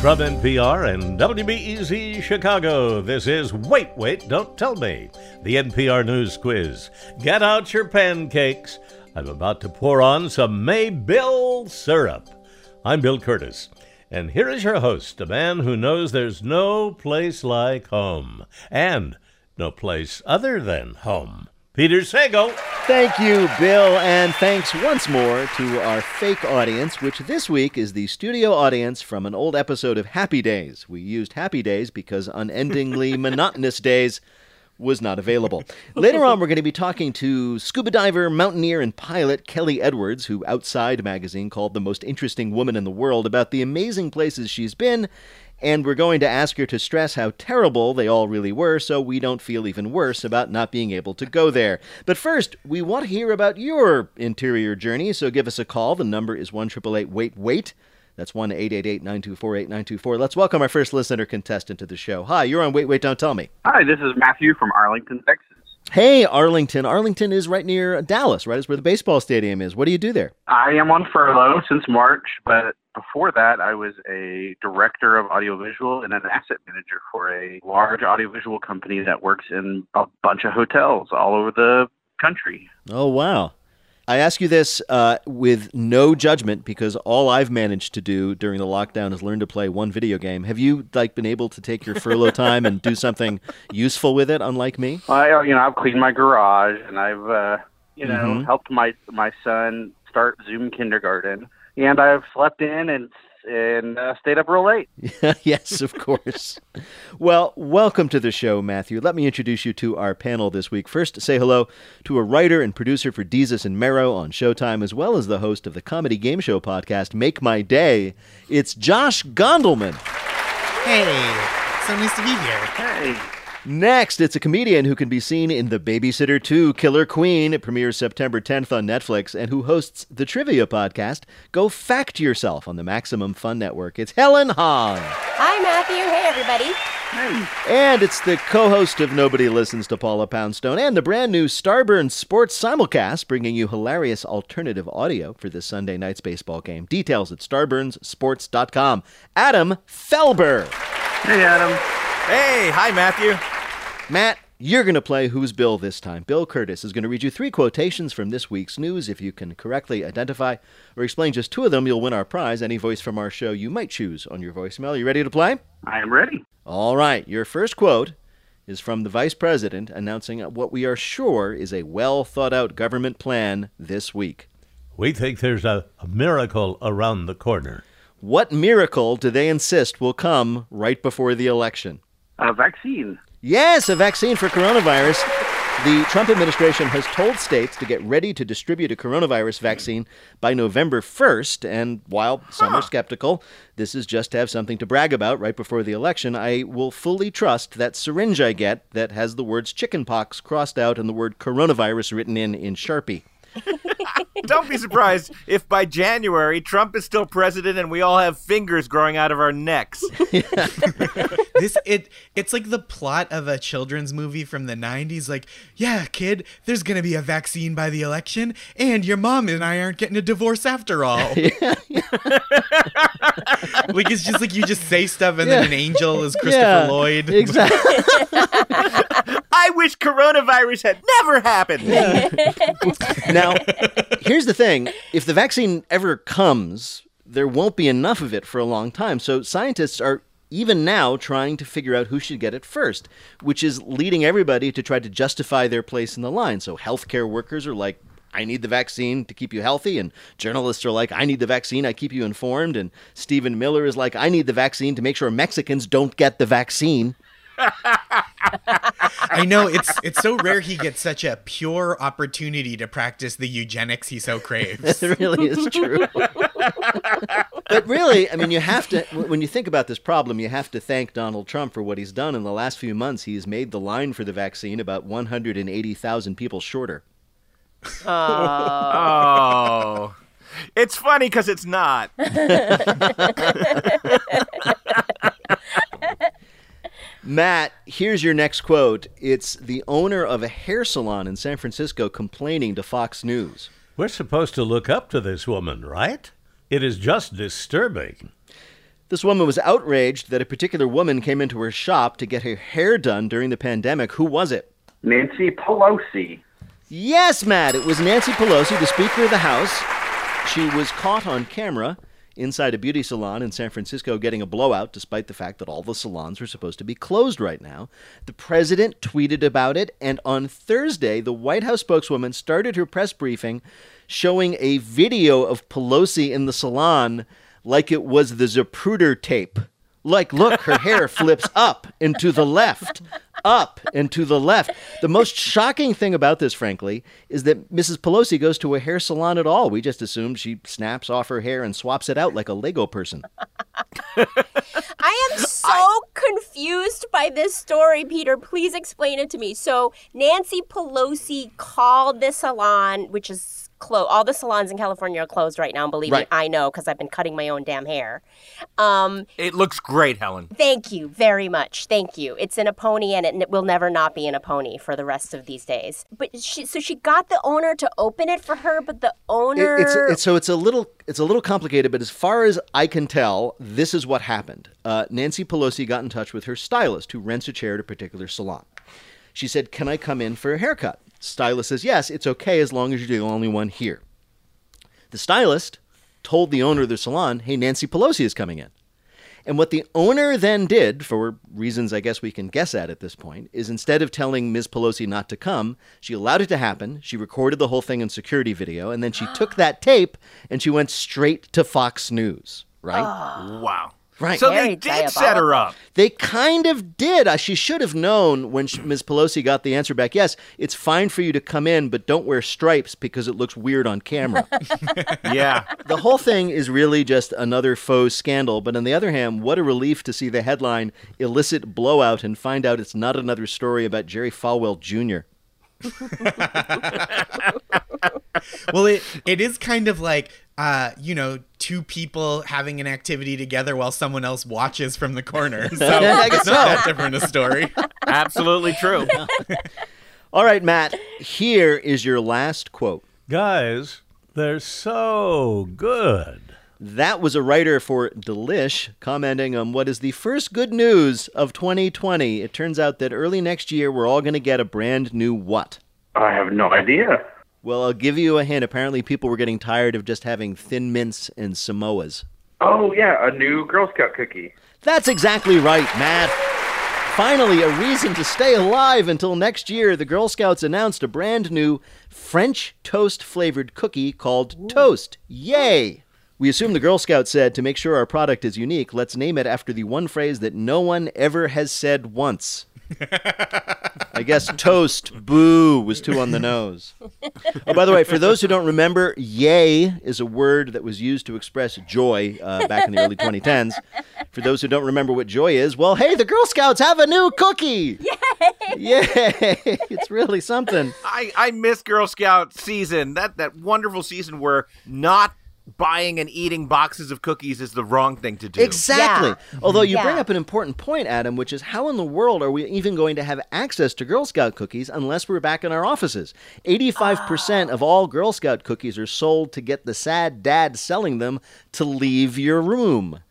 From NPR and WBEZ Chicago, this is Wait, Wait, Don't Tell Me, the NPR News Quiz. Get out your pancakes. I'm about to pour on some Maybill syrup. I'm Bill Kurtis. and here is your host, a man who knows there's no place like home, and no place other than home. Peter Sagal. Thank you, Bill, and thanks once more to our fake audience, which this week is the studio audience from an old episode of Happy Days. We used Happy Days because unendingly monotonous days was not available. Later on, we're going to be talking to scuba diver, mountaineer, and pilot Kelly Edwards, who Outside magazine called the most interesting woman in the world, about the amazing places she's been and we're going to ask her to stress how terrible they all really were so we don't feel even worse about not being able to go there. But first, we want to hear about your interior journey, so give us a call. The number is 1 Wait Wait. That's 1 888 924 8924. Let's welcome our first listener contestant to the show. Hi, you're on Wait Wait Don't Tell Me. Hi, this is Matthew from Arlington, Texas. Hey, Arlington. Arlington is right near Dallas, right? Is where the baseball stadium is. What do you do there? I am on furlough since March, but before that, I was a director of audiovisual and an asset manager for a large audiovisual company that works in a bunch of hotels all over the country. Oh, wow. I ask you this uh, with no judgment because all I've managed to do during the lockdown is learn to play one video game. Have you like been able to take your furlough time and do something useful with it? Unlike me, I you know I've cleaned my garage and I've uh, you know mm-hmm. helped my my son start Zoom kindergarten and I've slept in and and uh, stayed up real late. yes, of course. well, welcome to the show, Matthew. Let me introduce you to our panel this week. First, say hello to a writer and producer for Desus and Mero on Showtime, as well as the host of the comedy game show podcast Make My Day. It's Josh Gondelman. Hey, so nice to be here. Hey. Next, it's a comedian who can be seen in The Babysitter 2 Killer Queen. It premieres September 10th on Netflix and who hosts the trivia podcast Go Fact Yourself on the Maximum Fun Network. It's Helen Hong. Hi, Matthew. Hey, everybody. Hey. And it's the co host of Nobody Listens to Paula Poundstone and the brand new Starburn Sports simulcast, bringing you hilarious alternative audio for this Sunday night's baseball game. Details at starburnsports.com. Adam Felber. Hey, Adam. Hey, hi, Matthew. Matt, you're going to play Who's Bill this time. Bill Kurtis is going to read you three quotations from this week's news. If you can correctly identify or explain just two of them, you'll win our prize. Any voice from our show you might choose on your voicemail. You ready to play? I am ready. All right. Your first quote is from the Vice President announcing what we are sure is a well thought out government plan this week. We think there's a, a miracle around the corner. What miracle do they insist will come right before the election? A vaccine. Yes, a vaccine for coronavirus. The Trump administration has told states to get ready to distribute a coronavirus vaccine by November 1st. And while some are skeptical, this is just to have something to brag about right before the election. I will fully trust that syringe I get that has the words chickenpox crossed out and the word coronavirus written in in Sharpie. Don't be surprised if by January Trump is still president and we all have fingers growing out of our necks. this it it's like the plot of a children's movie from the 90s like, yeah, kid, there's going to be a vaccine by the election and your mom and I aren't getting a divorce after all. like it's just like you just say stuff and yeah. then an angel is Christopher yeah, Lloyd. Exactly. I wish coronavirus had never happened. Yeah. now, here's the thing if the vaccine ever comes, there won't be enough of it for a long time. So scientists are even now trying to figure out who should get it first, which is leading everybody to try to justify their place in the line. So healthcare workers are like, I need the vaccine to keep you healthy. And journalists are like, I need the vaccine, I keep you informed. And Stephen Miller is like, I need the vaccine to make sure Mexicans don't get the vaccine. I know it's it's so rare he gets such a pure opportunity to practice the eugenics he so craves. it really is true. but really, I mean, you have to when you think about this problem, you have to thank Donald Trump for what he's done in the last few months. He's made the line for the vaccine about 180,000 people shorter. oh. It's funny because it's not. Matt, here's your next quote. It's the owner of a hair salon in San Francisco complaining to Fox News. We're supposed to look up to this woman, right? It is just disturbing. This woman was outraged that a particular woman came into her shop to get her hair done during the pandemic. Who was it? Nancy Pelosi. Yes, Matt, it was Nancy Pelosi, the Speaker of the House. She was caught on camera inside a beauty salon in San Francisco getting a blowout, despite the fact that all the salons are supposed to be closed right now. The president tweeted about it, and on Thursday, the White House spokeswoman started her press briefing showing a video of Pelosi in the salon like it was the Zapruder tape. Like, look, her hair flips up and to the left, up and to the left. The most shocking thing about this, frankly, is that Mrs. Pelosi goes to a hair salon at all. We just assume she snaps off her hair and swaps it out like a Lego person. I am so confused by this story, Peter. Please explain it to me. So, Nancy Pelosi called the salon, which is closed. All the salons in California are closed right now. And believe Right. me, I know because I've been cutting my own damn hair. Um, It looks great, Helen. thank you very much. Thank you. It's in a pony, and it n- will never not be in a pony for the rest of these days. But she, so she got the owner to open it for her, but the It- owner. it's, it's so it's a little it's a little complicated, but as far as I can tell, this is what happened. Uh, Nancy Pelosi got in touch with her stylist, who rents a chair at a particular salon. She said, "Can I come in for a haircut?" Stylist says, "Yes, it's okay as long as you're the only one here." The stylist told the owner of the salon, "Hey, Nancy Pelosi is coming in." And what the owner then did, for reasons I guess we can guess at at this point, is instead of telling Ms. Pelosi not to come, she allowed it to happen. She recorded the whole thing in security video, and then she took that tape and she went straight to Fox News. Right? Wow. Right. So Very they did set her up. They kind of did. Uh, She should have known when she, Ms. Pelosi got the answer back. Yes, it's fine for you to come in, but don't wear stripes because it looks weird on camera. Yeah. the whole thing is really just another faux scandal. But on the other hand, what a relief to see the headline illicit blowout and find out it's not another story about Jerry Falwell Jr. well, it it is kind of like uh, you know, two people having an activity together while someone else watches from the corner. So I it's not that different a story. Absolutely true. All right, Matt, here is your last quote. Guys, they're so good. That was a writer for Delish commenting on what is the first good news of 2020. It turns out that early next year, we're all going to get a brand new what? I have no idea. Well, I'll give you a hint. Apparently, people were getting tired of just having thin mints and Samoas. Oh yeah, a new Girl Scout cookie. That's exactly right, Matt. Finally, a reason to stay alive until next year. The Girl Scouts announced a brand new French toast flavored cookie called Toast. Yay! We assume the Girl Scouts said to make sure our product is unique, let's name it after the one phrase that no one ever has said once. I guess toast, boo, was too on the nose. Oh, by the way, for those who don't remember, yay is a word that was used to express joy uh, back in the early 2010s. For those who don't remember what joy is, well, hey, the Girl Scouts have a new cookie! Yay! Yay! It's really something. I, I miss Girl Scout season. That that wonderful season where not buying and eating boxes of cookies is the wrong thing to do. Exactly. Yeah. Although you bring up an important point, Adam, which is how in the world are we even going to have access to Girl Scout cookies unless we're back in our offices? 85% ah. of all Girl Scout cookies are sold to get the sad dad selling them to leave your room.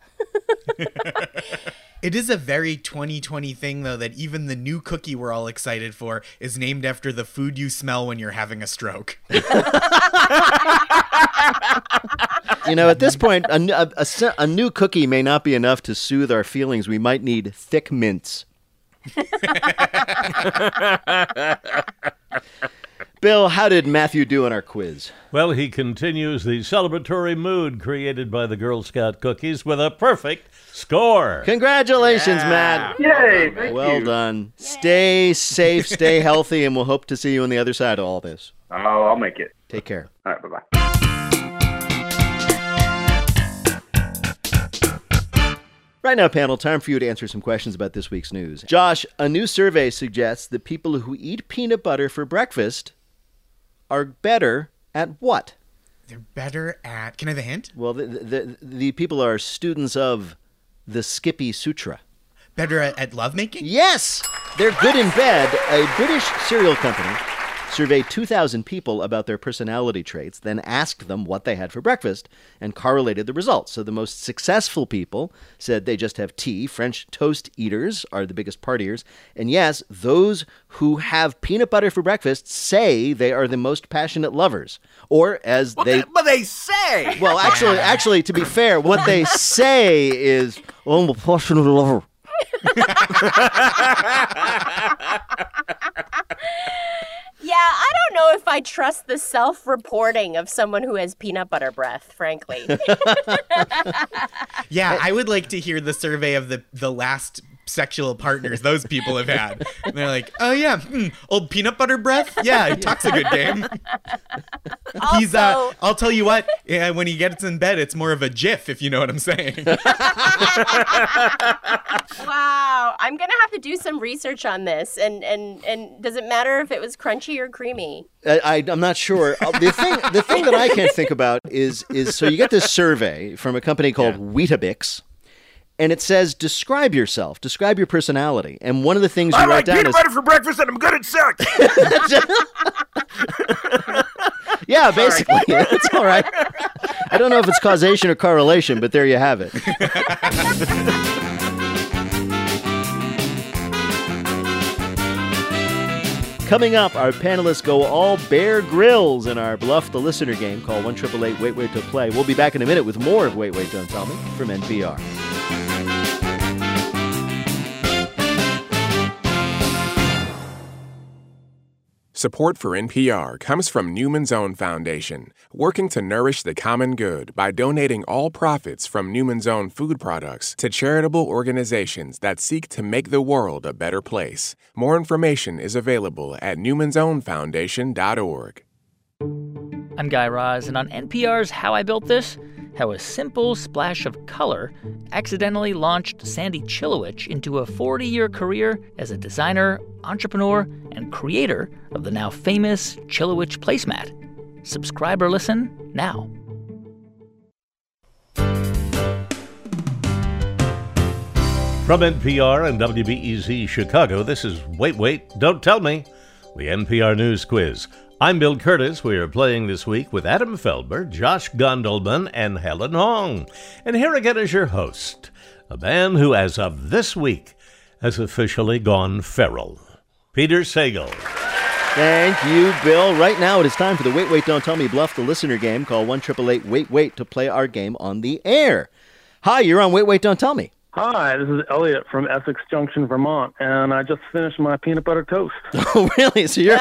It is a very 2020 thing, though, that even the new cookie we're all excited for is named after the food you smell when you're having a stroke. You know, at this point, a new cookie may not be enough to soothe our feelings. We might need thick mints. Bill, how did Matthew do in our quiz? Well, he continues the celebratory mood created by the Girl Scout cookies with a perfect score. Congratulations, Matt. Yay! Thank Well you. done. Stay safe, stay healthy, and we'll hope to see you on the other side of all this. Oh, I'll make it. Take care. All right, bye bye. Right now, panel, time for you to answer some questions about this week's news. Josh, a new survey suggests that people who eat peanut butter for breakfast are better at what? They're better at. Can I have a hint? Well, the, the, the people are students of the Skippy Sutra. Better at, at lovemaking? Yes, they're good in bed. A British cereal company surveyed 2,000 people about their personality traits, then asked them what they had for breakfast, and correlated the results. So the most successful people said they just have tea. French toast eaters are the biggest partiers. And yes, those who have peanut butter for breakfast say they are the most passionate lovers. Or as What they. but they say. Well, actually, actually, to be fair, what they say is, "Oh, I'm a passionate lover." Yeah, I don't know if I trust the self reporting of someone who has peanut butter breath, frankly. Yeah, I would like to hear the survey of the the last sexual partners those people have had. And they're like, oh yeah, hmm, old peanut butter breath. Yeah, he talks a good game. He's uh, I'll tell you what. Yeah, when he gets in bed, it's more of a GIF, if you know what I'm saying. wow. I'm going to have to do some research on this. And, and, and does it matter if it was crunchy or creamy? I, I, I'm not sure. Uh, The thing, the thing that I can't think about is, is so you get this survey from a company called Weetabix, and it says describe yourself, describe your personality, and one of the things you I write like down peanut is butter for breakfast and I'm good at sex. yeah, basically, it's all right. I don't know if it's causation or correlation, but there you have it. Coming up, our panelists go all Bear Grylls in our Bluff the Listener game Call 1 Wait Wait to Play. We'll be back in a minute with more of Wait Wait Don't Tell Me from NPR. Support for NPR comes from Newman's Own Foundation, working to nourish the common good by donating all profits from Newman's Own food products to charitable organizations that seek to make the world a better place. More information is available at newmansownfoundation.org. I'm Guy Raz, and on NPR's How I Built This, how a simple splash of color accidentally launched Sandy Chilewich into a 40 year career as a designer, entrepreneur, and creator of the now famous Chilewich placemat. Subscribe or listen now. From NPR and WBEZ Chicago, this is Wait, Wait, Don't Tell Me, the NPR News Quiz. I'm Bill Kurtis. We are playing this week with Adam Felber, Josh Gondelman, and Helen Hong. And here again is your host, a man who, as of this week, has officially gone feral, Peter Sagal. Thank you, Bill. Right now, it is time for the Wait, Wait, Don't Tell Me Bluff the Listener game. Call 1 Wait, Wait to play our game on the air. Hi, you're on Wait, Wait, Don't Tell Me. Hi, this is Elliot from Essex Junction, Vermont, and I just finished my peanut butter toast. Oh, really? So you're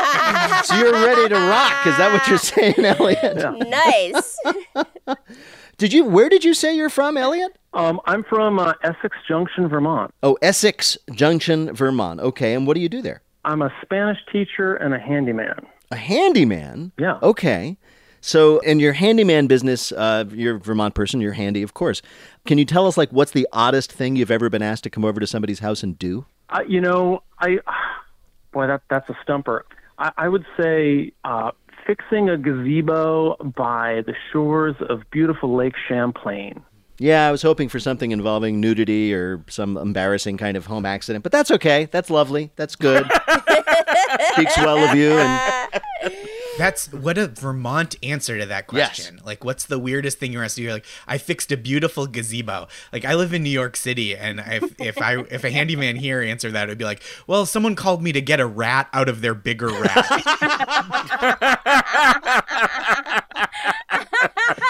so you're ready to rock? Is that what you're saying, Elliot? nice. Did you? Where did you say you're from, Elliot? Um, I'm from uh, Essex Junction, Vermont. Oh, Essex Junction, Vermont. Okay, and what do you do there? I'm a Spanish teacher and a handyman. A handyman. Yeah. Okay. So, in your handyman business, uh, you're a Vermont person. You're handy, of course. Can you tell us, like, what's the oddest thing you've ever been asked to come over to somebody's house and do? Uh, you know, I boy, that that's a stumper. I, I would say uh, fixing a gazebo by the shores of beautiful Lake Champlain. Yeah, I was hoping for something involving nudity or some embarrassing kind of home accident, but that's okay. That's lovely. That's good. Speaks well of you. And That's what a Vermont answer to that Yes. question. Like, what's the weirdest thing you're asked to do? You're like, I fixed a beautiful gazebo. Like, I live in New York City, and if if I if a handyman here answered that, it would be like, well, someone called me to get a rat out of their bigger rat.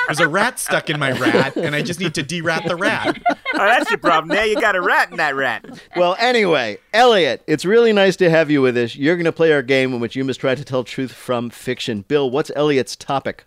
There's a rat stuck in my rat, and I just need to de-rat the rat. oh, that's your problem. Now you got a rat in that rat. well, anyway, Elliot, it's really nice to have you with us. You're going to play our game in which you must try to tell truth from fiction. Bill, what's Elliot's topic?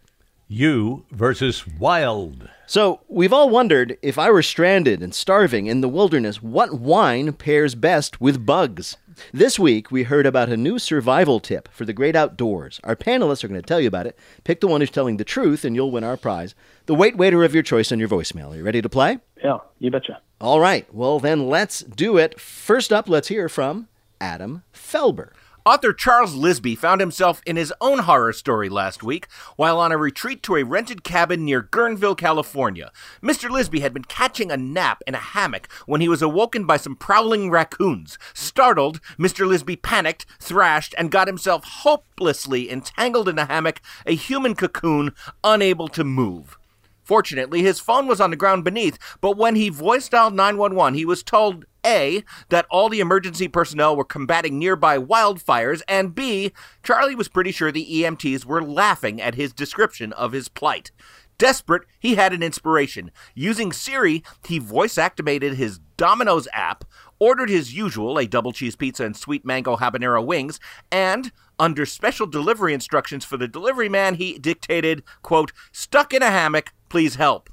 You versus Wild. So, we've all wondered if I were stranded and starving in the wilderness, what wine pairs best with bugs? This week, we heard about a new survival tip for the great outdoors. Our panelists are going to tell you about it. Pick the one who's telling the truth, and you'll win our prize. The wait waiter of your choice on your voicemail. Are you ready to play? Yeah, you betcha. All right. Well, then let's do it. First up, let's hear from Adam Felber. Author Charles Lisby found himself in his own horror story last week while on a retreat to a rented cabin near Guerneville, California. Mr. Lisby had been catching a nap in a hammock when he was awoken by some prowling raccoons. Startled, Mr. Lisby panicked, thrashed, and got himself hopelessly entangled in a hammock, a human cocoon, unable to move. Fortunately, his phone was on the ground beneath, but when he voice dialed 911, he was told A, that all the emergency personnel were combating nearby wildfires, and B, Charlie was pretty sure the EMTs were laughing at his description of his plight. Desperate, he had an inspiration. Using Siri, he voice activated his Domino's app, ordered his usual, a double cheese pizza and sweet mango habanero wings, and, under special delivery instructions for the delivery man, he dictated, quote, stuck in a hammock, please help.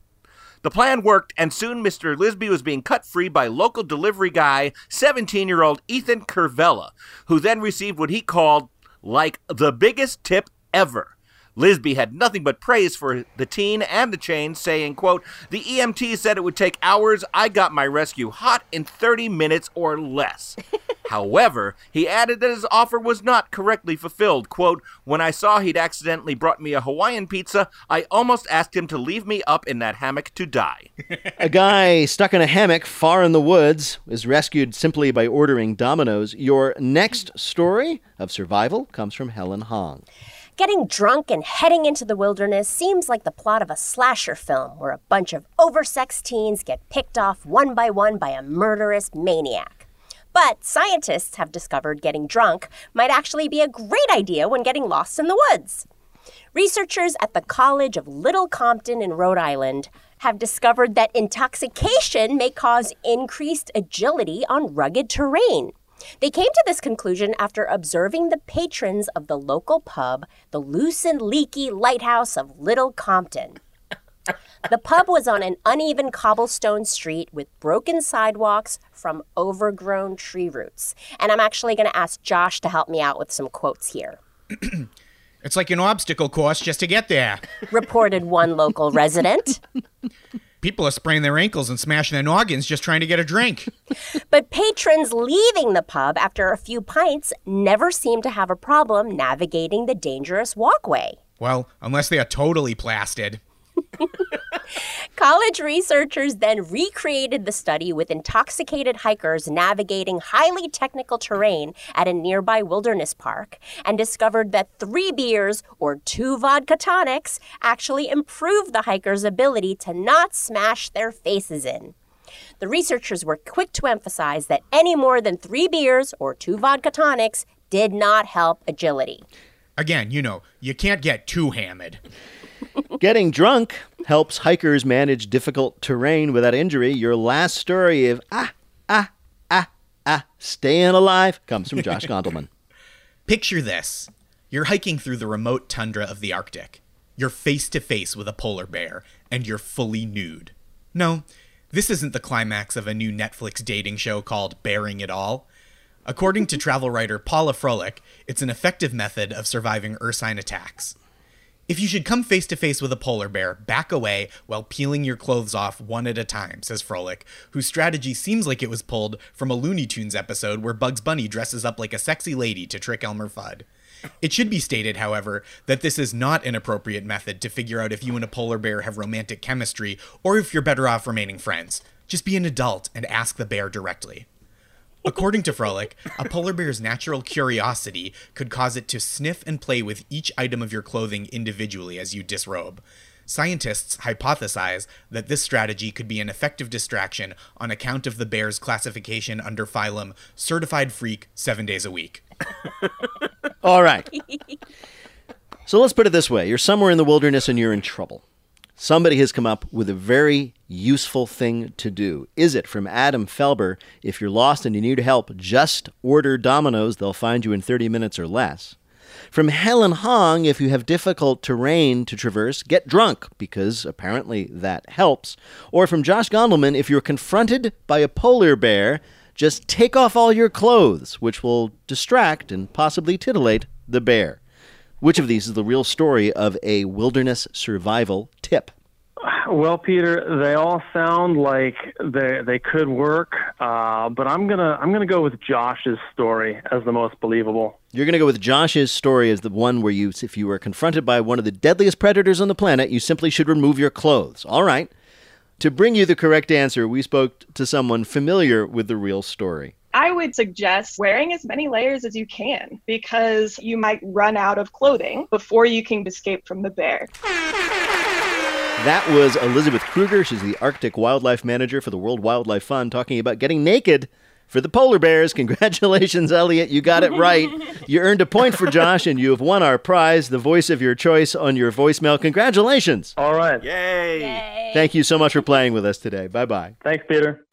The plan worked, and soon Mr. Lisby was being cut free by local delivery guy, 17 year old Ethan Curvella, who then received what he called, like, the biggest tip ever. Lisby had nothing but praise for the teen and the chain, saying, quote, The EMT said it would take hours. I got my rescue hot in 30 minutes or less. However, he added that his offer was not correctly fulfilled. Quote, When I saw he'd accidentally brought me a Hawaiian pizza, I almost asked him to leave me up in that hammock to die. A guy stuck in a hammock far in the woods is rescued simply by ordering Domino's. Your next story of survival comes from Helen Hong. Getting drunk and heading into the wilderness seems like the plot of a slasher film where a bunch of oversexed teens get picked off one by one by a murderous maniac. But scientists have discovered getting drunk might actually be a great idea when getting lost in the woods. Researchers at the College of Little Compton in Rhode Island have discovered that intoxication may cause increased agility on rugged terrain. They came to this conclusion after observing the patrons of the local pub, the Loose and Leaky Lighthouse of Little Compton. The pub was on an uneven cobblestone street with broken sidewalks from overgrown tree roots. And I'm actually going to ask Josh to help me out with some quotes here. It's like an obstacle course just to get there. Reported one local resident. People are spraining their ankles and smashing their noggins just trying to get a drink. But patrons leaving the pub after a few pints never seem to have a problem navigating the dangerous walkway. Well, unless they are totally blasted. College researchers then recreated the study with intoxicated hikers navigating highly technical terrain at a nearby wilderness park and discovered that three beers or two vodka tonics actually improved the hikers' ability to not smash their faces in. The researchers were quick to emphasize that any more than three beers or two vodka tonics did not help agility. Again, you know, you can't get too hammered. Getting drunk helps hikers manage difficult terrain without injury. Your last story of ah, ah, ah, ah, staying alive comes from Josh Gondelman. Picture this you're hiking through the remote tundra of the Arctic. You're face to face with a polar bear, and you're fully nude. No, this isn't the climax of a new Netflix dating show called Bearing It All. According to travel writer Paula Froelich, it's an effective method of surviving ursine attacks. If you should come face to face with a polar bear, back away while peeling your clothes off one at a time, says Froelich, whose strategy seems like it was pulled from a Looney Tunes episode where Bugs Bunny dresses up like a sexy lady to trick Elmer Fudd. It should be stated, however, that this is not an appropriate method to figure out if you and a polar bear have romantic chemistry or if you're better off remaining friends. Just be an adult and ask the bear directly. According to Froelich, a polar bear's natural curiosity could cause it to sniff and play with each item of your clothing individually as you disrobe. Scientists hypothesize that this strategy could be an effective distraction on account of the bear's classification under phylum Certified Freak seven days a week. All right. So let's put it this way you're somewhere in the wilderness and you're in trouble. Somebody has come up with a very useful thing to do. Is it from Adam Felber? If you're lost and you need help, just order Domino's. They'll find you in 30 minutes or less. From Helen Hong, if you have difficult terrain to traverse, get drunk, because apparently that helps. Or from Josh Gondelman, if you're confronted by a polar bear, just take off all your clothes, which will distract and possibly titillate the bear. Which of these is the real story of a wilderness survival tip? Well, Peter, they all sound like they they could work, uh, but I'm gonna I'm gonna go with Josh's story as the most believable. You're going to go with Josh's story as the one where you, if you were confronted by one of the deadliest predators on the planet, you simply should remove your clothes. All right. To bring you the correct answer, we spoke to someone familiar with the real story. I would suggest wearing as many layers as you can because you might run out of clothing before you can escape from the bear. That was Elizabeth Kruger. She's the Arctic Wildlife Manager for the World Wildlife Fund, talking about getting naked for the polar bears. Congratulations, Elliot. You got it right. You earned a point for Josh, and you have won our prize, the voice of your choice, on your voicemail. Congratulations. All right. Yay! Thank you so much for playing with us today. Bye bye. Thanks, Peter.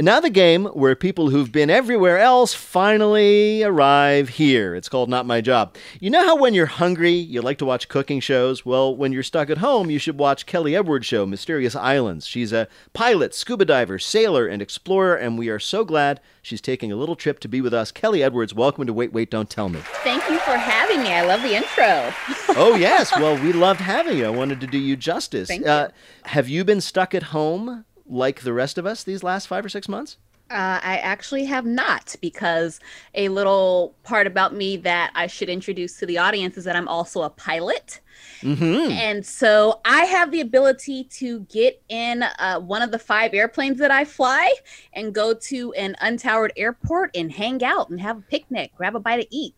The game where people who've been everywhere else finally arrive here. It's called Not My Job. You know how when you're hungry, you like to watch cooking shows? Well, when you're stuck at home, you should watch Kelly Edwards' show, Mysterious Islands. She's a pilot, scuba diver, sailor, and explorer, and we are so glad she's taking a little trip to be with us. Kelly Edwards, welcome to Wait, Wait, Don't Tell Me. Thank you for having me. I love the intro. oh, yes. Well, we loved having you. I wanted to do you justice. Thank uh, have you been stuck at home like the rest of us these last five or six months? Uh, I actually have not, because a little part about me that I should introduce to the audience is that I'm also a pilot. Mm-hmm. And so I have the ability to get in uh, one of the five airplanes that I fly and go to an untowered airport and hang out and have a picnic, grab a bite to eat.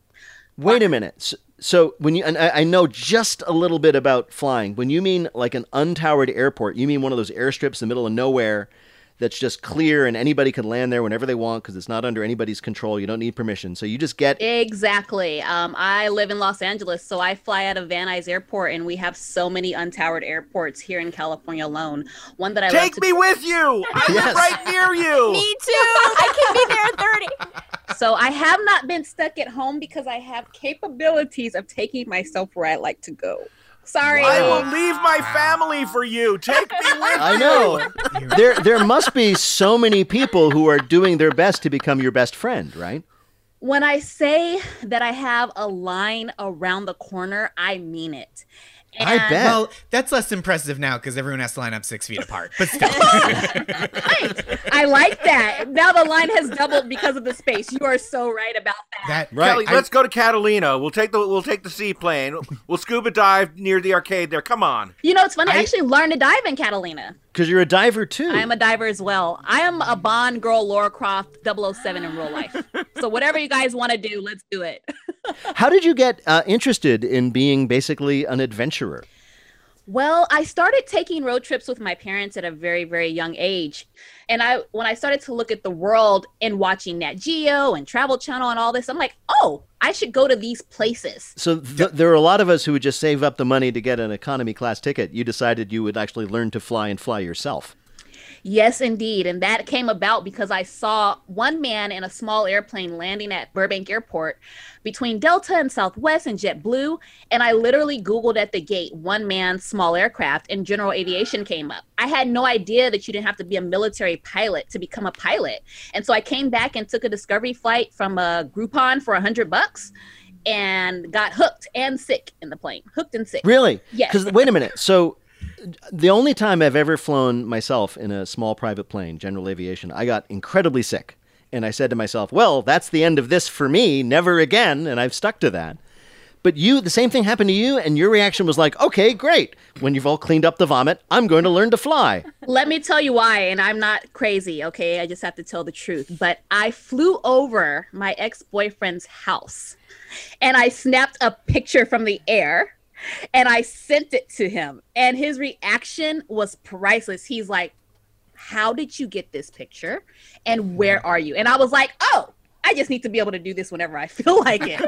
Wait a minute. So, so when you and I, I know just a little bit about flying. When you mean like an untowered airport, you mean one of those airstrips in the middle of nowhere that's just clear and anybody can land there whenever they want because it's not under anybody's control. You don't need permission. So you just get Exactly. Um, I live in Los Angeles, so I fly out of Van Nuys Airport, and we have so many untowered airports here in California alone. One that I love Take to me with you. I live Yes. right near you. Me too. I can be there at 30. So I have not been stuck at home because I have capabilities of taking myself where I like to go. Sorry. I will leave my family for you. Take me with you. I know. there there must be so many people who are doing their best to become your best friend, right? When I say that I have a line around the corner, I mean it. I bet. Well, that's less impressive now because everyone has to line up six feet apart. But still, Right. I like that. Now the line has doubled because of the space. You are so right about that. that Right. Kelly, I- let's go to Catalina. We'll take the we'll take the seaplane. We'll scuba dive near the arcade there. Come on. You know, it's funny. I, I- actually learned to dive in Catalina. Because you're a diver too. I am a diver as well. I am a Bond girl, Lara Croft, 007 in real life. so whatever you guys want to do, let's do it. How did you get uh, interested in being basically an adventurer? Well, I started taking road trips with my parents at a very, very young age. And I when I started to look at the world and watching Nat Geo and Travel Channel and all this, I'm like, oh, I should go to these places. So th- there are a lot of us who would just save up the money to get an economy class ticket. You decided you would actually learn to fly and fly yourself. Yes, indeed. And that came about because I saw one man in a small airplane landing at Burbank Airport between Delta and Southwest and JetBlue. And I literally Googled at the gate one man small aircraft and general aviation came up. I had no idea that you didn't have to be a military pilot to become a pilot. And so I came back and took a discovery flight from a Groupon for a hundred bucks and got hooked and sick in the plane. Hooked and sick. Really? Yes. Because wait a minute. So the only time I've ever flown myself in a small private plane, general aviation, I got incredibly sick. And I said to myself, well, that's the end of this for me, never again. And I've stuck to that. But you, the same thing happened to you, and your reaction was like, okay, great. When you've all cleaned up the vomit, I'm going to learn to fly. Let me tell you why, and I'm not crazy, okay? I just have to tell the truth. But I flew over my ex boyfriend's house and I snapped a picture from the air and I sent it to him. And his reaction was priceless. He's like, How did you get this picture? And where mm-hmm. are you? And I was like, Oh, I just need to be able to do this whenever I feel like it.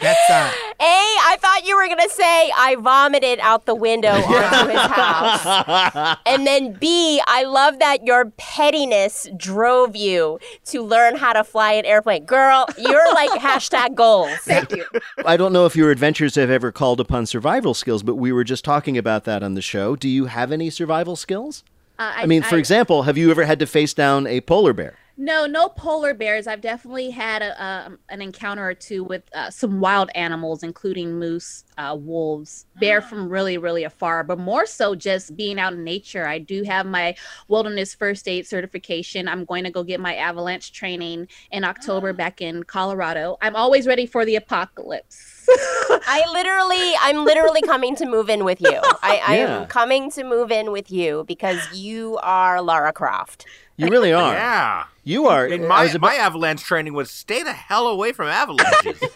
that's uh, A, I thought you were going to say I vomited out the window onto his house. And then B, I love that your pettiness drove you to learn how to fly an airplane. Girl, you're like hashtag goals. Thank you. I don't know if your adventures have ever called upon survival skills, but we were just talking about that on the show. Do you have any survival skills? Uh, I mean, for example, have you ever had to face down a polar bear? No, no polar bears. I've definitely had a, um, an encounter or two with uh, some wild animals, including moose. uh, wolves, bear from really, really afar, but more so just being out in nature. I do have my wilderness first aid certification. I'm going to go get my avalanche training in October back in Colorado. I'm always ready for the apocalypse. I literally, I'm literally coming to move in with you. I, I Yeah. am coming to move in with you because you are Lara Croft. You really are. Yeah. You are. And I my, about- my avalanche training was stay the hell away from avalanches.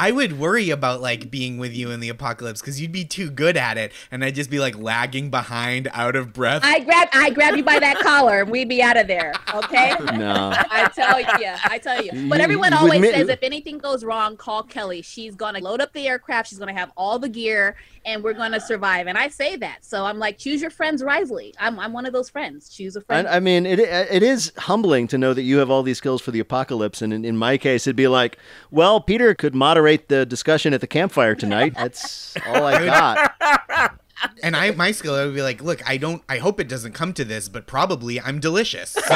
I would worry about like being with you in the apocalypse because you'd be too good at it, and I'd just be like lagging behind, out of breath. I grab, I grab you by that collar, and we'd be out of there. Okay. no. I tell you, I tell you. But You- everyone you always admit- says if anything goes wrong, call Kelly. She's gonna load up the aircraft. She's gonna have all the gear, and we're gonna survive. And I say that, so I'm like, choose your friends wisely. I'm, I'm one of those friends. Choose a friend. I, I mean, it it is humbling to know that you have all these skills for the apocalypse, and in, in my case, it'd be like, well, Peter could moderate the discussion at the campfire tonight. That's all I got. and I, my skill, I would be like, look, I don't, I hope it doesn't come to this, but probably I'm delicious. So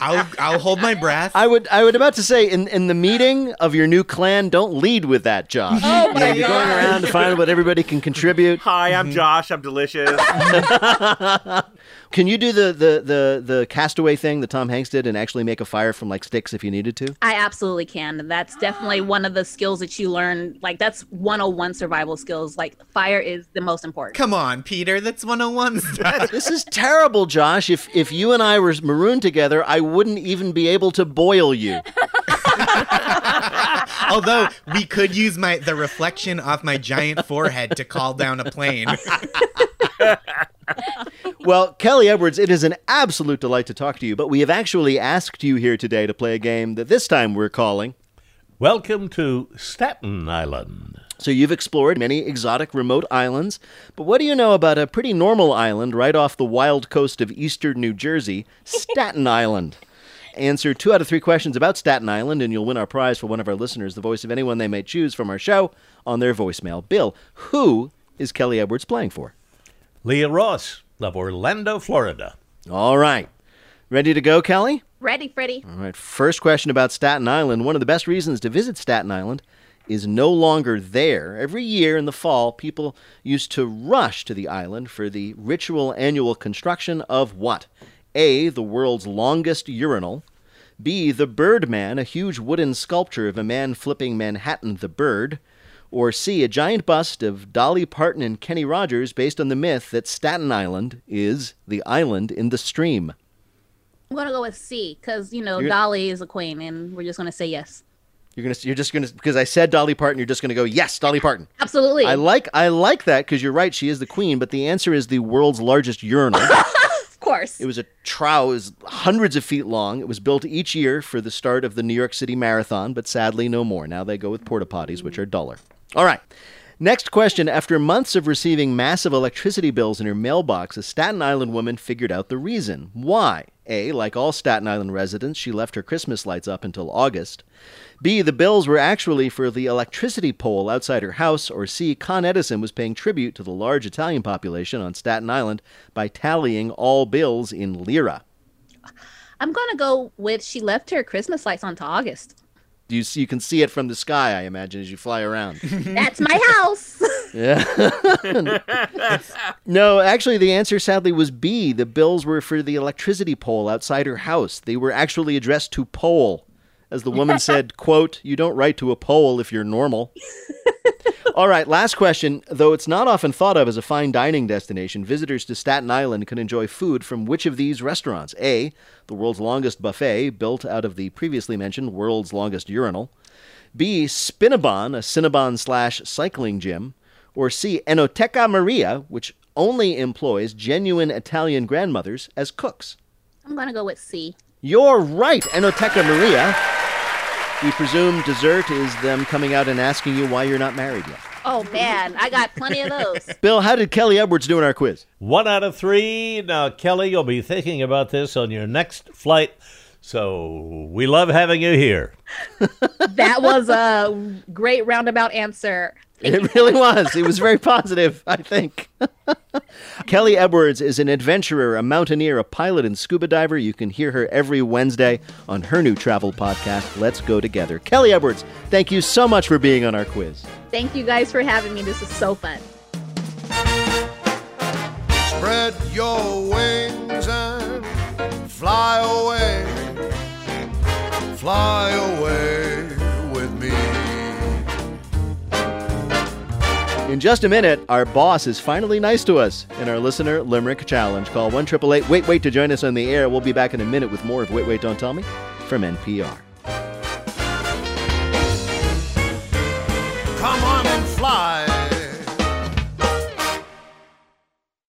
I'll, I'll hold my breath. I would I would about to say in, in the meeting of your new clan, don't lead with that, Josh. Oh you know, my you're going around to find what everybody can contribute. Hi, I'm mm-hmm. Josh. I'm delicious. Can you do the, the, the, the castaway thing that Tom Hanks did and actually make a fire from like sticks if you needed to? I absolutely can. That's definitely one of the skills that you learn. Like that's 101 survival skills. Like fire is the most important. Come on, Peter, that's 101 stuff. This is terrible, Josh. If if you and I were marooned together, I wouldn't even be able to boil you. Although we could use my the reflection off my giant forehead to call down a plane. Well, Kelly Edwards, it is an absolute delight to talk to you, but we have actually asked you here today to play a game that this time we're calling. Welcome to Staten Island. So you've explored many exotic remote islands, but what do you know about a pretty normal island right off the wild coast of eastern New Jersey, Staten Island? Answer two out of three questions about Staten Island, and you'll win our prize for one of our listeners, the voice of anyone they may choose from our show on their voicemail. Bill, who is Kelly Edwards playing for? Leah Ross of Orlando, Florida. All right. Ready to go, Kelly? Ready, Freddie? All right. First question about Staten Island. One of the best reasons to visit Staten Island is no longer there. Every year in the fall, people used to rush to the island for the ritual annual construction of what? A, the world's longest urinal. B, the Birdman, a huge wooden sculpture of a man flipping Manhattan the Bird. Or C, a giant bust of Dolly Parton and Kenny Rogers based on the myth that Staten Island is the island in the stream. I'm gonna go with C because you know You're- Dolly is a queen, and we're just gonna say yes. You're gonna, you're just gonna, because I said Dolly Parton, you're just gonna go, yes, Dolly Parton. Absolutely. I like, I like that because you're right, she is the queen. But the answer is the world's largest urinal. of course. it was a trough, it was hundreds of feet long. It was built each year for the start of the New York City Marathon, but sadly no more. Now they go with porta potties, which are duller. All right. Next question. After months of receiving massive electricity bills in her mailbox, a Staten Island woman figured out the reason. Why? A. Like all Staten Island residents, she left her Christmas lights up until August. B. The bills were actually for the electricity pole outside her house. Or C. Con Edison was paying tribute to the large Italian population on Staten Island by tallying all bills in lira. I'm gonna go with she left her Christmas lights on to August. You, see, you can see it from the sky, I imagine, as you fly around. That's my house. Yeah. no, actually, the answer sadly was B. The bills were for the electricity pole outside her house. They were actually addressed to pole. As the woman said, quote, you don't write to a pole if you're normal. All right, last question. Though it's not often thought of as a fine dining destination, visitors to Staten Island can enjoy food from which of these restaurants? A, the world's longest buffet, built out of the previously mentioned world's longest urinal. B, Spinnabon, a Cinnabon slash cycling gym. Or C, Enoteca Maria, which only employs genuine Italian grandmothers as cooks. I'm gonna go with C. You're right, Enoteca Maria. We presume dessert is them coming out and asking you why you're not married yet. Oh man, I got plenty of those. Bill, how did Kelly Edwards do in our quiz? One out of three. Now, Kelly, you'll be thinking about this on your next flight So we love having you here. That was a great roundabout answer. It really was. It was very positive, I think. Kelly Edwards is an adventurer, a mountaineer, a pilot, and scuba diver. You can hear her every Wednesday on her new travel podcast, Let's Go Together. Kelly Edwards, thank you so much for being on our quiz. Thank you guys for having me. This is so fun. Spread your wings and fly away. Fly away In just a minute, our boss is finally nice to us in our listener limerick challenge. Call 1 Wait Wait to join us on the air. We'll be back in a minute with more of Wait Wait Don't Tell Me from NPR. Come on and fly.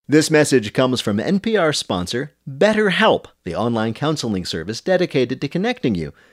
This message comes from NPR sponsor BetterHelp, the online counseling service dedicated to connecting you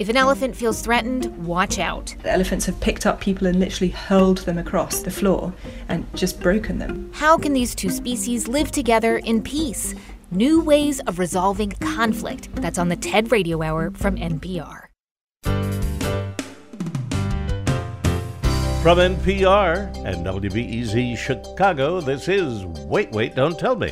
If an elephant feels threatened, watch out. The elephants have picked up people and literally hurled them across the floor and just broken them. How can these two species live together in peace? New ways of resolving conflict. That's on the TED Radio Hour from NPR. From NPR and WBEZ Chicago, this is Wait, Wait, Don't Tell Me,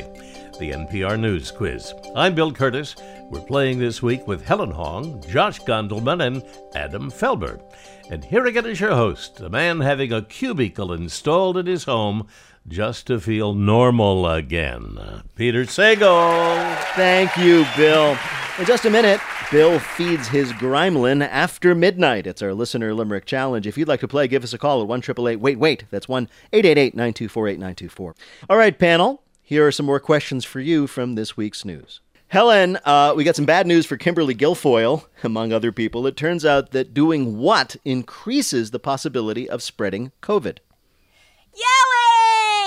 the NPR News Quiz. I'm Bill Kurtis. We're playing this week with Helen Hong, Josh Gondelman, and Adam Felber. And here again is your host, a man having a cubicle installed in his home just to feel normal again, Peter Sagal. Thank you, Bill. In just a minute, Bill feeds his Gremlin after midnight. It's our listener limerick challenge. If you'd like to play, give us a call at one triple eight. Wait, wait. That's one eight eight eight nine two four eight nine two four. All right, panel. Here are some more questions for you from this week's news. Helen, uh, we got some bad news for Kimberly Guilfoyle, among other people. It turns out that doing what increases the possibility of spreading COVID?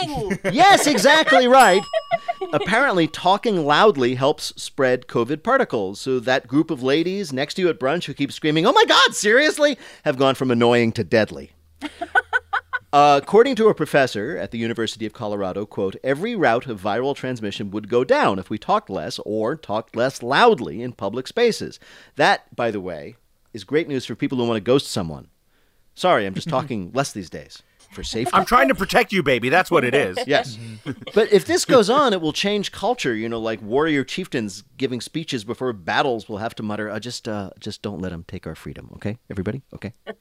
Yelling! yes, exactly right. Apparently, talking loudly helps spread COVID particles. So, that group of ladies next to you at brunch who keep screaming, Oh my God, seriously? have gone from annoying to deadly. Uh, according to a professor at the University of Colorado, quote, every route of viral transmission would go down if we talked less or talked less loudly in public spaces. That, by the way, is great news for people who want to ghost someone. Sorry, I'm just talking less these days for safety. I'm trying to protect you, baby. That's what it is. Yes. but if this goes on, it will change culture. You know, like warrior chieftains giving speeches before battles will have to mutter, uh, just, uh, just don't let them take our freedom, okay? Everybody? Okay?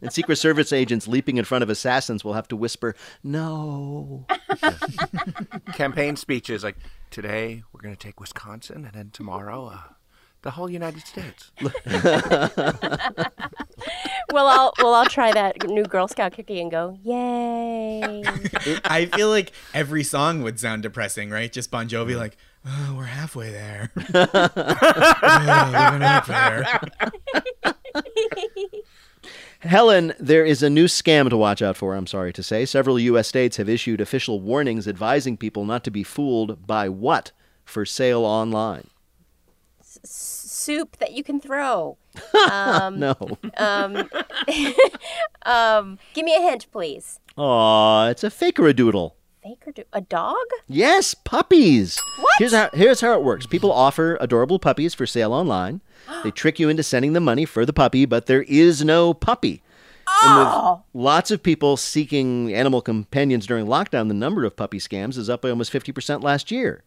And Secret Service agents leaping in front of assassins will have to whisper, no. Campaign speeches like today we're going to take Wisconsin, and then tomorrow uh, the whole United States. well, I'll well I'll try that new Girl Scout cookie and go, yay! I feel like every song would sound depressing, right? Just Bon Jovi, like, oh, we're halfway there. oh, living up there. Helen, there is a new scam to watch out for, I'm sorry to say. Several U.S. states have issued official warnings advising people not to be fooled by what for sale online. Soup that you can throw. Um, no. um, um, give me a hint, please. Aw, it's a faker a doodle. Faker do a dog? Yes, puppies. What? Here's how here's how it works. People offer adorable puppies for sale online. They trick you into sending them money for the puppy, but there is no puppy. And Oh, with lots of people seeking animal companions during lockdown, the number of puppy scams is up by almost 50% last year.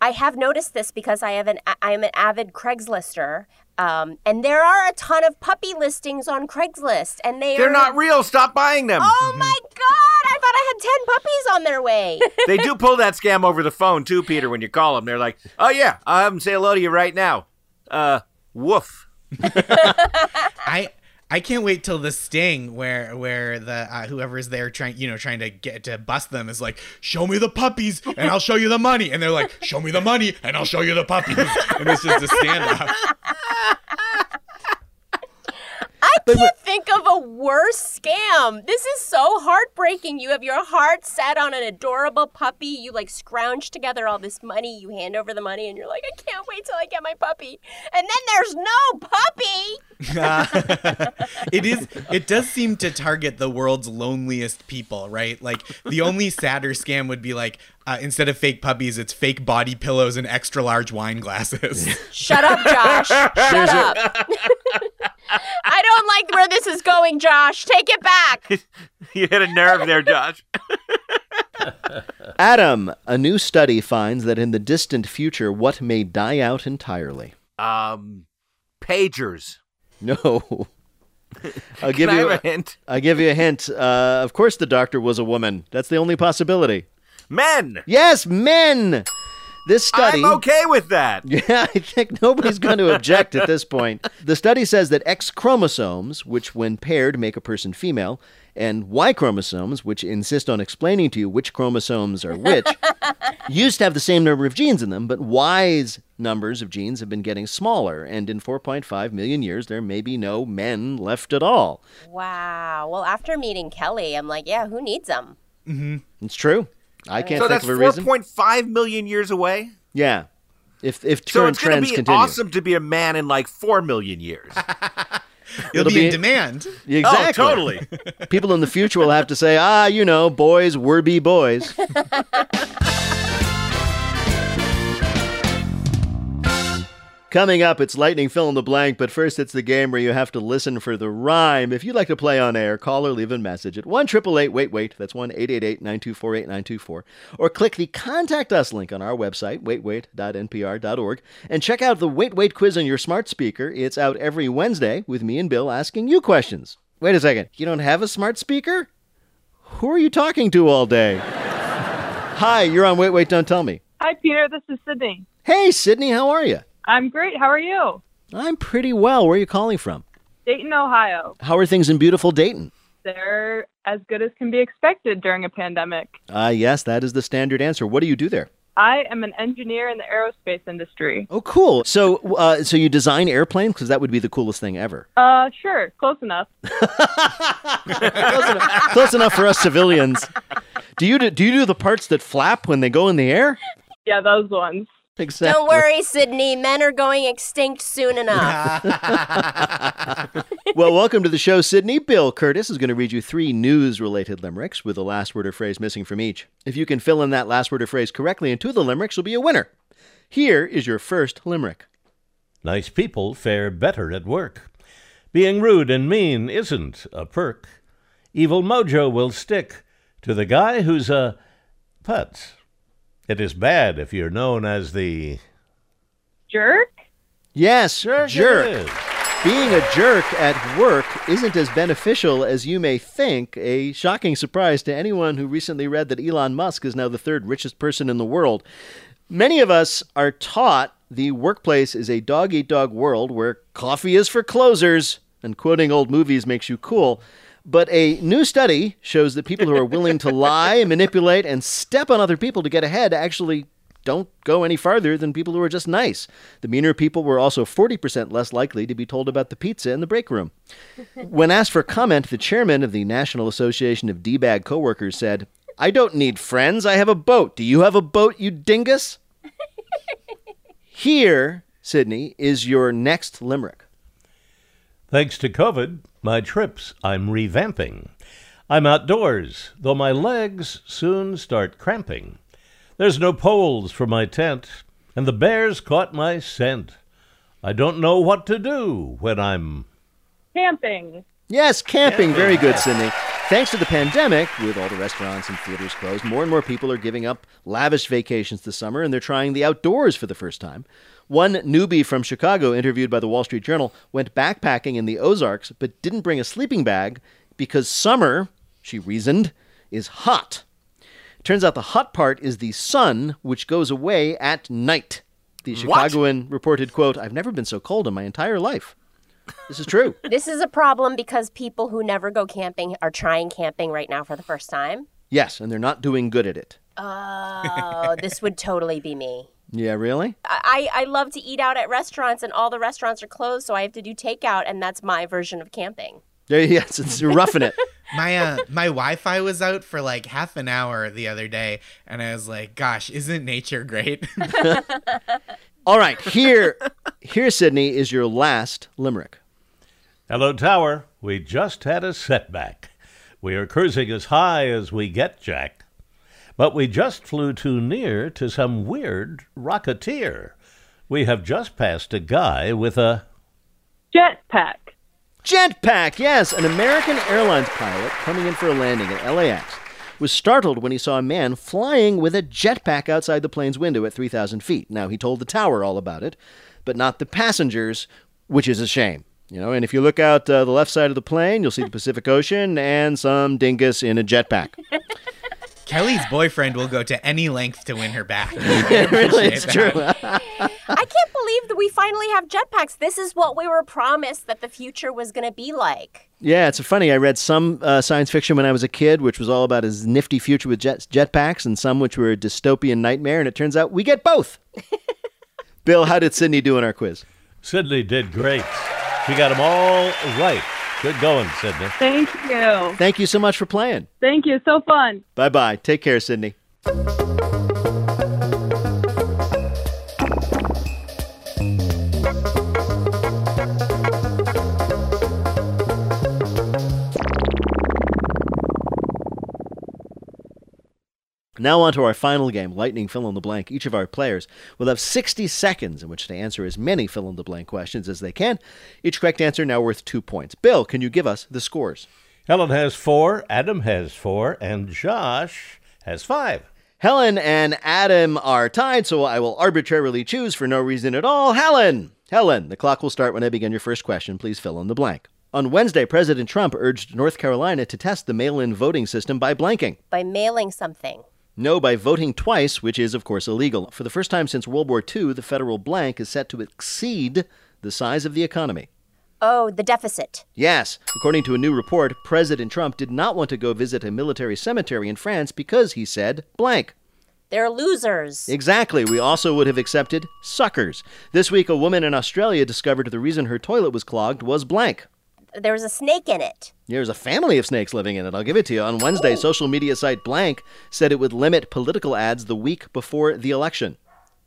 I have noticed this because I have an I am an avid Craigslister, um, and there are a ton of puppy listings on Craigslist, and they They're are not real. Stop buying them. Oh my god! I thought I had ten puppies on their way. they do pull that scam over the phone too, Peter. When you call them, they're like, "Oh yeah, I'll have them say hello to you right now." Uh, woof. I I can't wait till the sting where where the uh, whoever's there trying you know trying to get to bust them is like show me the puppies and I'll show you the money and they're like show me the money and I'll show you the puppies and it's just a standoff. I can't think of a worse scam. This is so heartbreaking. You have your heart set on an adorable puppy. You like scrounge together all this money. You hand over the money, and you're like, I can't wait till I get my puppy. And then there's no puppy. it is it does seem to target the world's loneliest people right like the only sadder scam would be like uh, instead of fake puppies it's fake body pillows and extra large wine glasses Shut up, Josh. Shut up. I don't like where this is going, Josh. Take it back. you hit a nerve there, Josh. Adam, a new study finds that in the distant future, what may die out entirely? Um, pagers. No. I'll give Can I you have a hint? I'll give you a hint. Uh, of course, the doctor was a woman. That's the only possibility. Men. Yes, men. This study. I'm okay with that. Yeah, I think nobody's going to object at this point. The study says that X chromosomes, which when paired make a person female, and Y chromosomes, which insist on explaining to you which chromosomes are which, used to have the same number of genes in them, but Y's numbers of genes have been getting smaller, and in 4.5 million years, there may be no men left at all. Wow. Well, after meeting Kelly, I'm like, yeah, who needs them? Mm-hmm. It's true. I can't so think that's of a reason. 4.5 million years away. Yeah. If if So current it's going to trends be continue. awesome to be a man in like 4 million years. You'll It'll be, in demand. Exactly. Oh, totally. People in the future will have to say, ah, you know, boys were be boys. Coming up, it's lightning fill in the blank, but first it's the game where you have to listen for the rhyme. If you'd like to play on air, call or leave a message at 1 wait wait, that's 1 924 8924, or click the Contact Us link on our website, waitwait.npr.org, and check out the Wait Wait quiz on your smart speaker. It's out every Wednesday with me and Bill asking you questions. Wait a second, you don't have a smart speaker? Who are you talking to all day? Hi, you're on Wait Wait Don't Tell Me. Hi, Peter. This is Sydney. Hey, Sydney, how are you? I'm great. How are you? I'm pretty well. Where are you calling from? Dayton, Ohio. How are things in beautiful Dayton? They're as good as can be expected during a pandemic. Ah, yes, that is the standard answer. What do you do there? I am an engineer in the aerospace industry. Oh, cool. So, uh, so you design airplanes because that would be the coolest thing ever. Uh, sure. Close enough. close, enough, close enough for us civilians. Do you do, do you do the parts that flap when they go in the air? Yeah, those ones. Exactly. Don't worry, Sydney. Men are going extinct soon enough. well, welcome to the show, Sydney. Bill Kurtis is going to read you three news related limericks with the last word or phrase missing from each. If you can fill in that last word or phrase correctly into the limericks, you'll be a winner. Here is your first limerick. Nice people fare better at work. Being rude and mean isn't a perk. Evil mojo will stick to the guy who's a putz. It is bad if you're known as the Jerk? Yes, Jerk jerk. is. Being a jerk at work isn't as beneficial as you may think. A shocking surprise to anyone who recently read that Elon Musk is now the third richest person in the world. Many of us are taught the workplace is a dog eat dog world where coffee is for closers and quoting old movies makes you cool. But a new study shows that people who are willing to lie, manipulate, and step on other people to get ahead actually don't go any farther than people who are just nice. The meaner people were also 40% less likely to be told about the pizza in the break room. when asked for comment, the chairman of the National Association of D-Bag Coworkers said, I don't need friends. I have a boat. Do you have a boat, you dingus? Here, Sydney, is your next limerick. Thanks to COVID, my trips I'm revamping. I'm outdoors, though my legs soon start cramping. There's no poles for my tent, and the bears caught my scent. I don't know what to do when I'm. Camping. Yes, camping. Very good, Sydney. Thanks to the pandemic, with all the restaurants and theaters closed, more and more people are giving up lavish vacations this summer and they're trying the outdoors for the first time. One newbie from Chicago, interviewed by the Wall Street Journal, went backpacking in the Ozarks but didn't bring a sleeping bag because summer, she reasoned, is hot. Turns out the hot part is the sun, which goes away at night. The What? Chicagoan reported, quote, I've never been so cold in my entire life. This is true. this is a problem because people who never go camping are trying camping right now for the first time. yes, and they're not doing good at it. Oh, this would totally be me. Yeah, really? I, I love to eat out at restaurants, and all the restaurants are closed, so I have to do takeout, and that's my version of camping. Yeah, yes, it's you're roughing it. My uh, my Wi-Fi was out for like half an hour the other day, and I was like, "Gosh, isn't nature great?" All right, here, here, Sydney is your last limerick. Hello, Tower. We just had a setback. We are cruising as high as we get, Jack. But we just flew too near to some weird rocketeer. We have just passed a guy with a Jetpack. Jetpack, yes, an American Airlines pilot coming in for a landing at LAX was startled when he saw a man flying with a jetpack outside the plane's window at 3,000 feet. Now, he told the tower all about it, but not the passengers, which is a shame. You know, and if you look out uh, the left side of the plane, you'll see the Pacific Ocean and some dingus in a jetpack. Kelly's boyfriend will go to any length to win her back. it really is true. I can't believe that we finally have jetpacks. This is what we were promised that the future was going to be like. Yeah, it's funny. I read some uh, science fiction when I was a kid, which was all about his nifty future with jet- jetpacks, and some which were a dystopian nightmare. And it turns out we get both. Bill, how did Sydney do in our quiz? Sydney did great. She got them all right. Good going, Sydney. Thank you. Thank you so much for playing. Thank you. So fun. Bye bye. Take care, Sydney. Now on to our final game, Lightning Fill in the Blank. Each of our players will have 60 seconds in which to answer as many fill in the blank questions as they can. Each correct answer now worth two points. Bill, can you give us the scores? Helen has four, Adam has four, and Josh has five. Helen and Adam are tied, so I will arbitrarily choose for no reason at all. Helen! Helen, the clock will start when I begin your first question. Please fill in the blank. On Wednesday, President Trump urged North Carolina to test the mail in voting system by blanking. By mailing something. No, by voting twice, which is, of course, illegal. For the first time since World War II, the federal blank is set to exceed the size of the economy. Oh, the deficit. Yes, according to a new report, President Trump did not want to go visit a military cemetery in France because he said blank. They're losers. Exactly. We also would have accepted suckers. This week, a woman in Australia discovered the reason her toilet was clogged was blank. There was a snake in it. There's a family of snakes living in it. I'll give it to you. On Wednesday, social media site Blank said it would limit political ads the week before the election.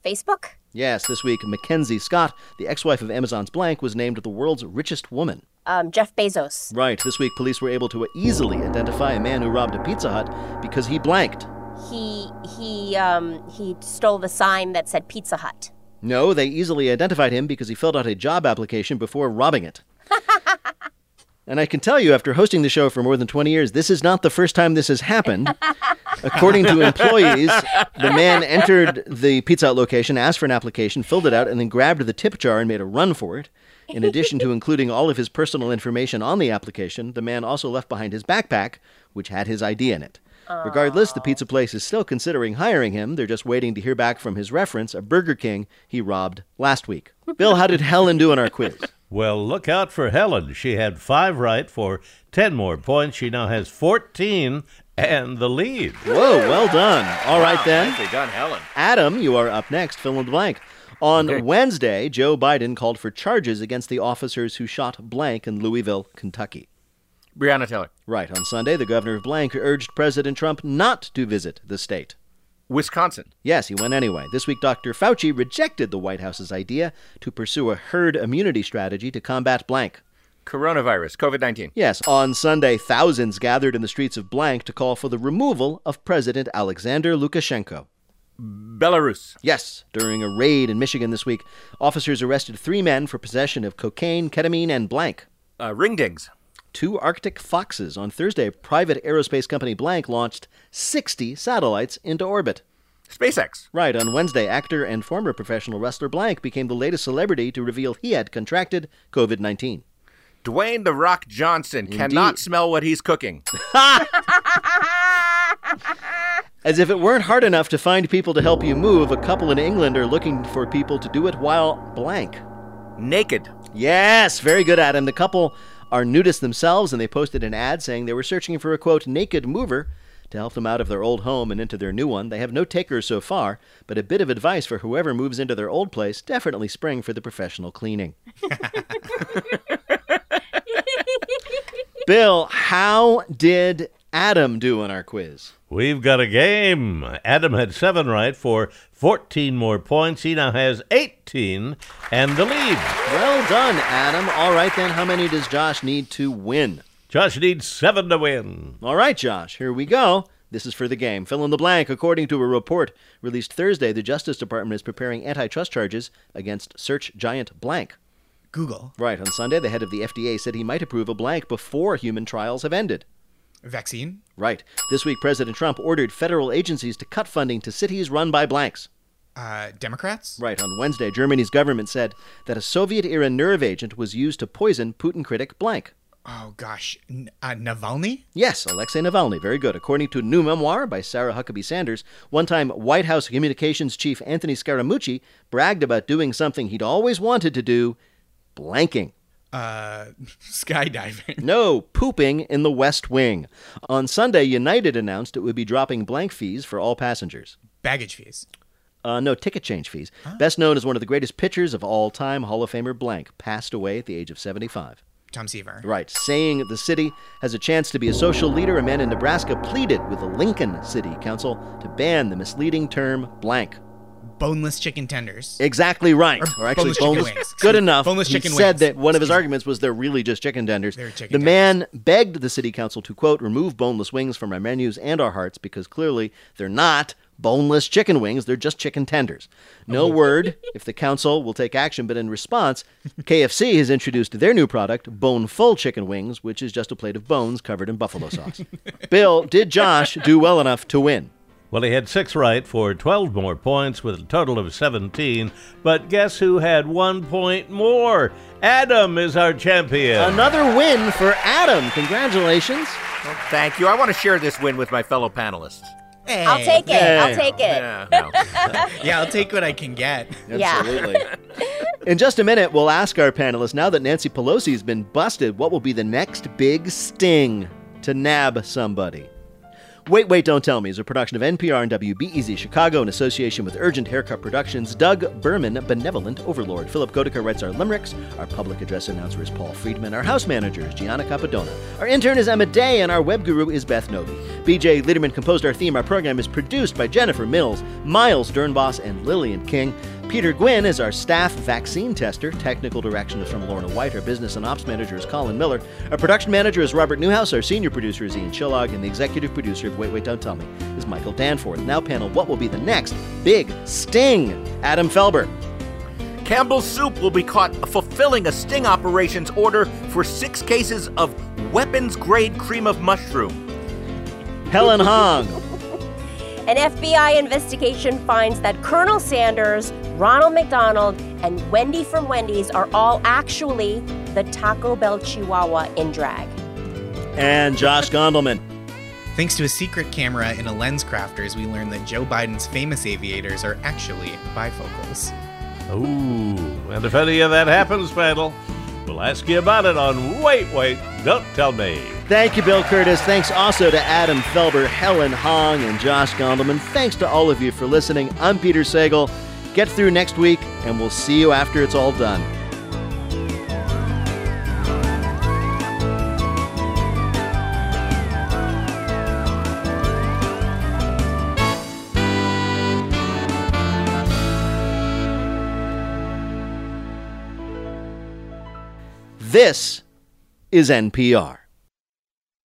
Facebook? Yes, this week, Mackenzie Scott, the ex wife of Amazon's Blank, was named the world's richest woman. Um, Jeff Bezos. Right. This week, police were able to easily identify a man who robbed a Pizza Hut because he blanked. He he um he stole the sign that said Pizza Hut. No, they easily identified him because he filled out a job application before robbing it. And I can tell you, after hosting the show for more than 20 years, this is not the first time this has happened. According to employees, the man entered the Pizza Hut location, asked for an application, filled it out, and then grabbed the tip jar and made a run for it. In addition to including all of his personal information on the application, the man also left behind his backpack, which had his ID in it. Regardless, the pizza place is still considering hiring him. They're just waiting to hear back from his reference, a Burger King he robbed last week. Bill, how did Helen do in our quiz? Well, look out for Helen. She had five right for 10 more points. She now has 14 and the lead. Whoa, well done. All right Wow, then. Nicely done, Helen. Adam, you are up next. Fill in the blank. On Okay. Wednesday, Joe Biden called for charges against the officers who shot blank in Louisville, Kentucky. Breonna Taylor. Right. On Sunday, the governor of blank urged President Trump not to visit the state. Wisconsin. Yes, he went anyway. This week, Dr. Fauci rejected the White House's idea to pursue a herd immunity strategy to combat blank. Coronavirus. COVID 19. Yes, on Sunday, thousands gathered in the streets of blank to call for the removal of President Alexander Lukashenko. Belarus. Yes, during a raid in Michigan this week, officers arrested three men for possession of cocaine, ketamine, and blank. Uh, ringdings. Two Arctic foxes. On Thursday, private aerospace company Blank launched 60 satellites into orbit. SpaceX. Right, on Wednesday, actor and former professional wrestler Blank became the latest celebrity to reveal he had contracted COVID 19. Dwayne The Rock Johnson Indeed. cannot smell what he's cooking. As if it weren't hard enough to find people to help you move, a couple in England are looking for people to do it while blank. Naked. Yes, very good, Adam. The couple are nudists themselves, and they posted an ad saying they were searching for a quote, naked mover to help them out of their old home and into their new one. They have no takers so far, but a bit of advice for whoever moves into their old place definitely spring for the professional cleaning. Bill, how did Adam do in our quiz? We've got a game. Adam had seven right for 14 more points. He now has 18 and the lead. Well done, Adam. All right, then, how many does Josh need to win? Josh needs seven to win. All right, Josh, here we go. This is for the game. Fill in the blank. According to a report released Thursday, the Justice Department is preparing antitrust charges against search giant blank. Google. Right. On Sunday, the head of the FDA said he might approve a blank before human trials have ended. Vaccine? Right. This week, President Trump ordered federal agencies to cut funding to cities run by blanks. Uh, Democrats? Right. On Wednesday, Germany's government said that a Soviet era nerve agent was used to poison Putin critic blank. Oh, gosh. N- uh, Navalny? Yes, Alexei Navalny. Very good. According to a new memoir by Sarah Huckabee Sanders, one time White House communications chief Anthony Scaramucci bragged about doing something he'd always wanted to do blanking. Uh, skydiving. No, pooping in the West Wing. On Sunday, United announced it would be dropping blank fees for all passengers. Baggage fees. Uh, no, ticket change fees. Best known as one of the greatest pitchers of all time, Hall of Famer Blank, passed away at the age of 75. Tom Seaver. Right. Saying the city has a chance to be a social leader, a man in Nebraska pleaded with the Lincoln City Council to ban the misleading term blank. Boneless chicken tenders. Exactly right. Or Or, actually, boneless chicken boneless. wings. Good enough. Boneless he chicken said wings. that one of his arguments was they're really just chicken tenders. Chicken the man begged the city council to quote remove boneless wings from our menus and our hearts because clearly they're not boneless chicken wings. They're just chicken tenders. No oh. word if the council will take action, but in response, KFC has introduced their new product, Bone Full Chicken Wings, which is just a plate of bones covered in buffalo sauce. Bill, did Josh do well enough to win? Well, he had six right for 12 more points with a total of 17. But guess who had one point more? Adam is our champion. Another win for Adam. Congratulations. Well, thank you. I want to share this win with my fellow panelists. I'll take it. I'll take it. Yeah, no. yeah, I'll take what I can get. Absolutely. In just a minute, we'll ask our panelists now that Nancy Pelosi has been busted, what will be the next big sting to nab somebody? Wait, Wait, Don't Tell Me is a production of NPR and WBEZ Chicago in association with Urgent Haircut Productions. Doug Berman, Benevolent Overlord. Philipp Goedicke writes our limericks. Our public address announcer is Paul Friedman. Our house manager is Gianna Capadona. Our intern is Emma Day, and our web guru is Beth Novey. BJ Leiderman composed our theme. Our program is produced by Jennifer Mills, Miles Doornbos, and Lillian King. Peter Gwinn is our staff vaccine tester. Technical direction is from Lorna White. Our business and ops manager is Colin Miller. Our production manager is Robert Newhouse. Our senior producer is Ian Chillag. And the executive producer of Wait, Wait, Don't Tell Me is Michael Danforth. Now, panel, what will be the next big sting? Adam Felber. Campbell's Soup will be caught fulfilling a sting operations order for six cases of weapons grade cream of mushroom. Helen Hong. An FBI investigation finds that Colonel Sanders, Ronald McDonald, and Wendy from Wendy's are all actually the Taco Bell Chihuahua in drag. And Josh Gondelman. Thanks to a secret camera in a LensCrafters, we learned that Joe Biden's famous aviators are actually bifocals. Ooh, and if any of that happens, panel, we'll ask you about it on Wait, Wait, Don't Tell Me. Thank you, Bill Kurtis. Thanks also to Adam Felber, Helen Hong, and Josh Gondelman. Thanks to all of you for listening. I'm Peter Sagal. Get through next week, and we'll see you after it's all done. This is NPR.